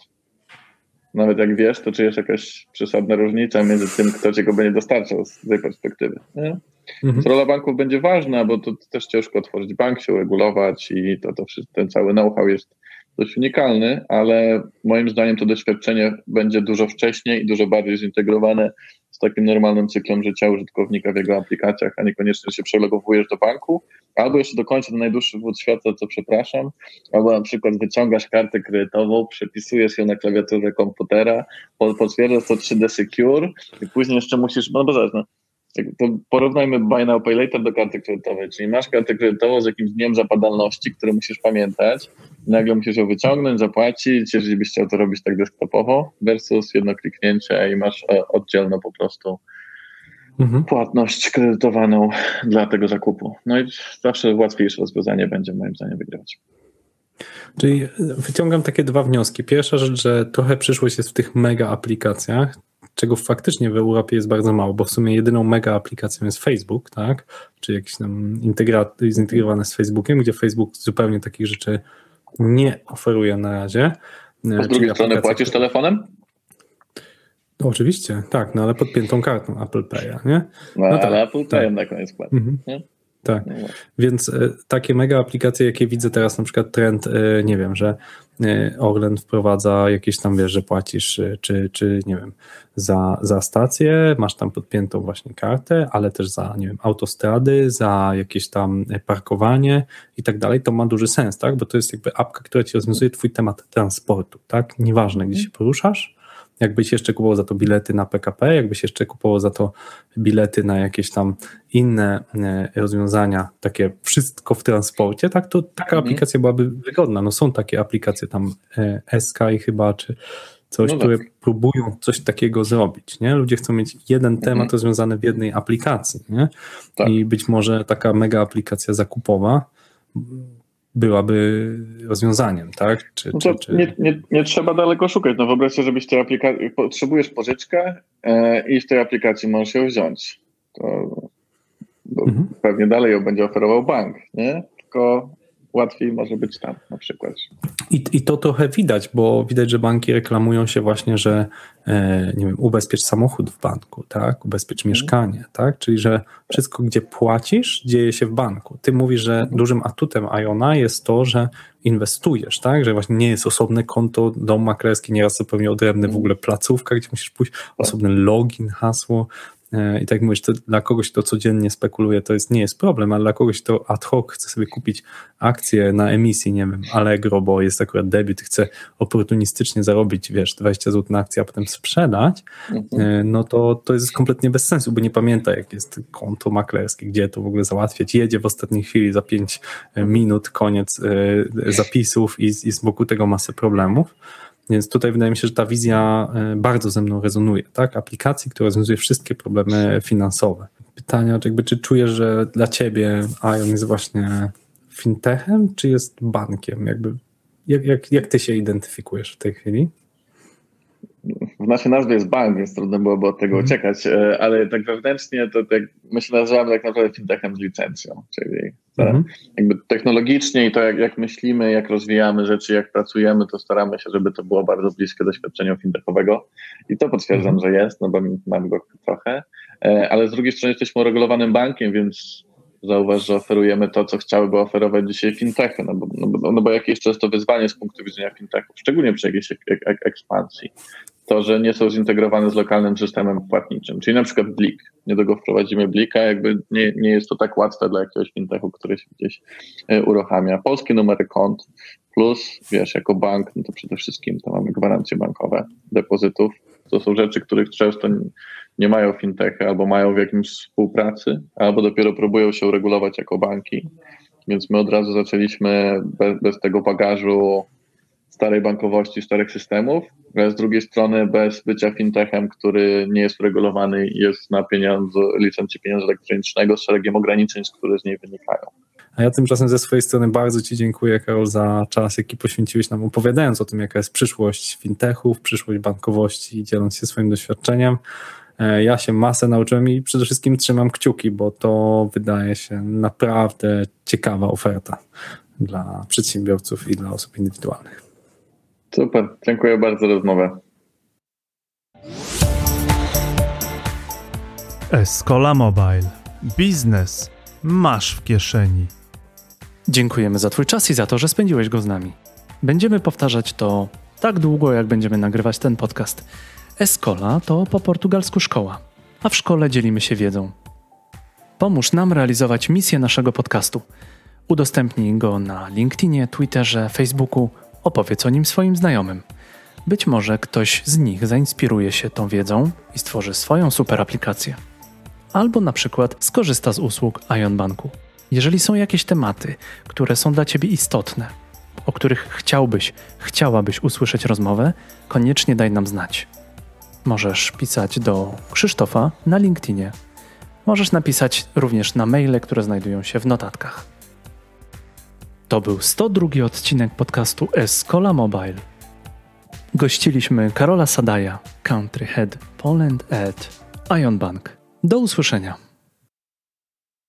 Speaker 3: Nawet jak wiesz, to czy jest jakaś przesadna różnica między tym, kto ci go będzie dostarczał z tej perspektywy. Nie? Mhm. Rola banków będzie ważna, bo to też ciężko otworzyć bank, się uregulować i to, to ten cały know-how jest dość unikalny, ale moim zdaniem to doświadczenie będzie dużo wcześniej i dużo bardziej zintegrowane takim normalnym cyklem życia użytkownika w jego aplikacjach, a niekoniecznie się przelogowujesz do banku, albo jeszcze do końca do najdłuższy wód świata, co przepraszam, albo na przykład wyciągasz kartę kredytową, przepisujesz ją na klawiaturę komputera, potwierdzasz to 3D Secure i później jeszcze musisz, no bo no, to porównajmy buy now, pay later do karty kredytowej, czyli masz kartę kredytową z jakimś dniem zapadalności, który musisz pamiętać, nagle musisz ją wyciągnąć, zapłacić, jeżeli byś chciał to robić tak desktopowo, versus jedno kliknięcie i masz e, oddzielną po prostu mhm. płatność kredytowaną dla tego zakupu. No i zawsze łatwiejsze rozwiązanie będzie moim zdaniem wygrywać.
Speaker 2: Czyli wyciągam takie dwa wnioski. Pierwsza rzecz, że trochę przyszłość jest w tych mega aplikacjach, czego faktycznie w Europie jest bardzo mało, bo w sumie jedyną mega aplikacją jest Facebook, tak? Czy jakiś tam zintegrowany z Facebookiem, gdzie Facebook zupełnie takich rzeczy nie oferuje na razie.
Speaker 3: A z drugiej strony płacisz telefonem?
Speaker 2: No, oczywiście, tak, no ale podpiętą kartą Apple Pay, nie?
Speaker 3: No, no tak, ale Apple Pay tak. na koniec płaci. Mhm.
Speaker 2: Tak, no więc e, takie mega aplikacje, jakie widzę teraz, na przykład trend, e, nie wiem, że Orlen wprowadza jakieś tam, wiesz, że płacisz, czy, czy nie wiem, za, za stację, masz tam podpiętą właśnie kartę, ale też za, nie wiem, autostrady, za jakieś tam parkowanie i tak dalej, to ma duży sens, tak, bo to jest jakby apka, która ci rozwiązuje twój temat transportu, tak, nieważne, gdzie się poruszasz, jakbyś jeszcze kupował za to bilety na PKP, jakbyś jeszcze kupował za to bilety na jakieś tam inne e, rozwiązania, takie wszystko w transporcie, tak, to taka mhm. aplikacja byłaby wygodna. No są takie aplikacje tam e, SKY chyba, czy coś, no które tak. próbują coś takiego zrobić, nie? Ludzie chcą mieć jeden temat mhm. rozwiązany w jednej aplikacji, nie? Tak. I być może taka mega aplikacja zakupowa byłaby rozwiązaniem, tak?
Speaker 3: Czy, no czy, czy... Nie, nie, nie, trzeba daleko szukać. No wyobraź sobie, żebyś tej aplikacji, potrzebujesz pożyczkę e, i w tej aplikacji możesz ją wziąć. To, mhm. Pewnie dalej ją będzie oferował bank, nie? Tylko łatwiej może być tam na przykład.
Speaker 2: I, I to trochę widać, bo widać, że banki reklamują się właśnie, że e, nie wiem, ubezpiecz samochód w banku, tak? Ubezpiecz mhm. mieszkanie, tak? Czyli, że wszystko, gdzie płacisz, dzieje się w banku. Ty mówisz, że mhm. dużym atutem Iona jest to, że inwestujesz, tak? Że właśnie nie jest osobne konto, dom maklerski, nieraz zupełnie odrębny w mhm. ogóle placówka, gdzie musisz pójść, tak. osobny login, hasło, I tak jak mówisz, to dla kogoś, kto codziennie spekuluje, to jest, nie jest problem, ale dla kogoś, kto ad hoc chce sobie kupić akcję na emisji, nie wiem, Allegro, bo jest akurat debiut, chce oportunistycznie zarobić, wiesz, 20 zł na akcję, a potem sprzedać, mhm. E, no to, to jest kompletnie bez sensu, bo nie pamięta, jak jest konto maklerskie, gdzie to w ogóle załatwiać. Jedzie w ostatniej chwili za 5 minut, koniec e, zapisów i, i z boku tego masę problemów. Więc tutaj wydaje mi się, że ta wizja e, bardzo ze mną rezonuje, tak? Aplikacji, która rozwiązuje wszystkie problemy finansowe. Pytania, jakby, czy czujesz, że dla ciebie Ion jest właśnie fintechem, czy jest bankiem? Jakby, jak, jak, jak ty się identyfikujesz w tej chwili?
Speaker 3: W naszej nazwie jest bank, więc trudno byłoby od tego mhm. uciekać, e, ale tak wewnętrznie to tak, my się nazywamy tak naprawdę fintechem z licencją, czyli mhm. jakby technologicznie i to jak, jak myślimy, jak rozwijamy rzeczy, jak pracujemy, to staramy się, żeby to było bardzo bliskie doświadczeniu fintechowego i to potwierdzam, mhm. że jest, no bo mam go trochę, e, ale z drugiej strony jesteśmy uregulowanym bankiem, więc zauważ, że oferujemy to, co chciałyby oferować dzisiaj fintechy, no bo, no bo, no bo jakieś często wyzwanie z punktu widzenia fintechów, szczególnie przy jakiejś ek ek ekspansji, to, że nie są zintegrowane z lokalnym systemem płatniczym, czyli na przykład Blik. Niedługo wprowadzimy Blika, jakby nie, nie jest to tak łatwe dla jakiegoś fintechu, który się gdzieś e, uruchamia. Polskie numery kont plus, wiesz, jako bank, no to przede wszystkim to mamy gwarancje bankowe depozytów. To są rzeczy, których często nie mają fintechy albo mają w jakimś współpracy, albo dopiero próbują się uregulować jako banki. Więc my od razu zaczęliśmy bez, bez tego bagażu starej bankowości, starych systemów, ale z drugiej strony bez bycia fintechem, który nie jest regulowany i jest na pieniądze, licencji pieniądza elektronicznego z szeregiem ograniczeń, które z niej wynikają.
Speaker 2: A ja tymczasem ze swojej strony bardzo Ci dziękuję, Karol, za czas, jaki poświęciłeś nam, opowiadając o tym, jaka jest przyszłość fintechów, przyszłość bankowości, dzieląc się swoim doświadczeniem. E, ja się masę nauczyłem i przede wszystkim trzymam kciuki, bo to wydaje się naprawdę ciekawa oferta dla przedsiębiorców i dla osób indywidualnych.
Speaker 3: Super, dziękuję bardzo za rozmowę.
Speaker 1: Escola Mobile. Biznes masz w kieszeni. Dziękujemy za Twój czas i za to, że spędziłeś go z nami. Będziemy powtarzać to tak długo, jak będziemy nagrywać ten podcast. Escola to po portugalsku szkoła, a w szkole dzielimy się wiedzą. Pomóż nam realizować misję naszego podcastu. Udostępnij go na LinkedInie, Twitterze, Facebooku opowiedz o nim swoim znajomym. Być może ktoś z nich zainspiruje się tą wiedzą i stworzy swoją super aplikację. Albo na przykład skorzysta z usług Ion Banku. Jeżeli są jakieś tematy, które są dla Ciebie istotne, o których chciałbyś, chciałabyś usłyszeć rozmowę, koniecznie daj nam znać. Możesz pisać do Krzysztofa na LinkedInie. Możesz napisać również na maile, które znajdują się w notatkach. To był 102 odcinek podcastu Escola Mobile. Gościliśmy Karola Sadaja, Country Head Poland at Ion Bank. Do usłyszenia.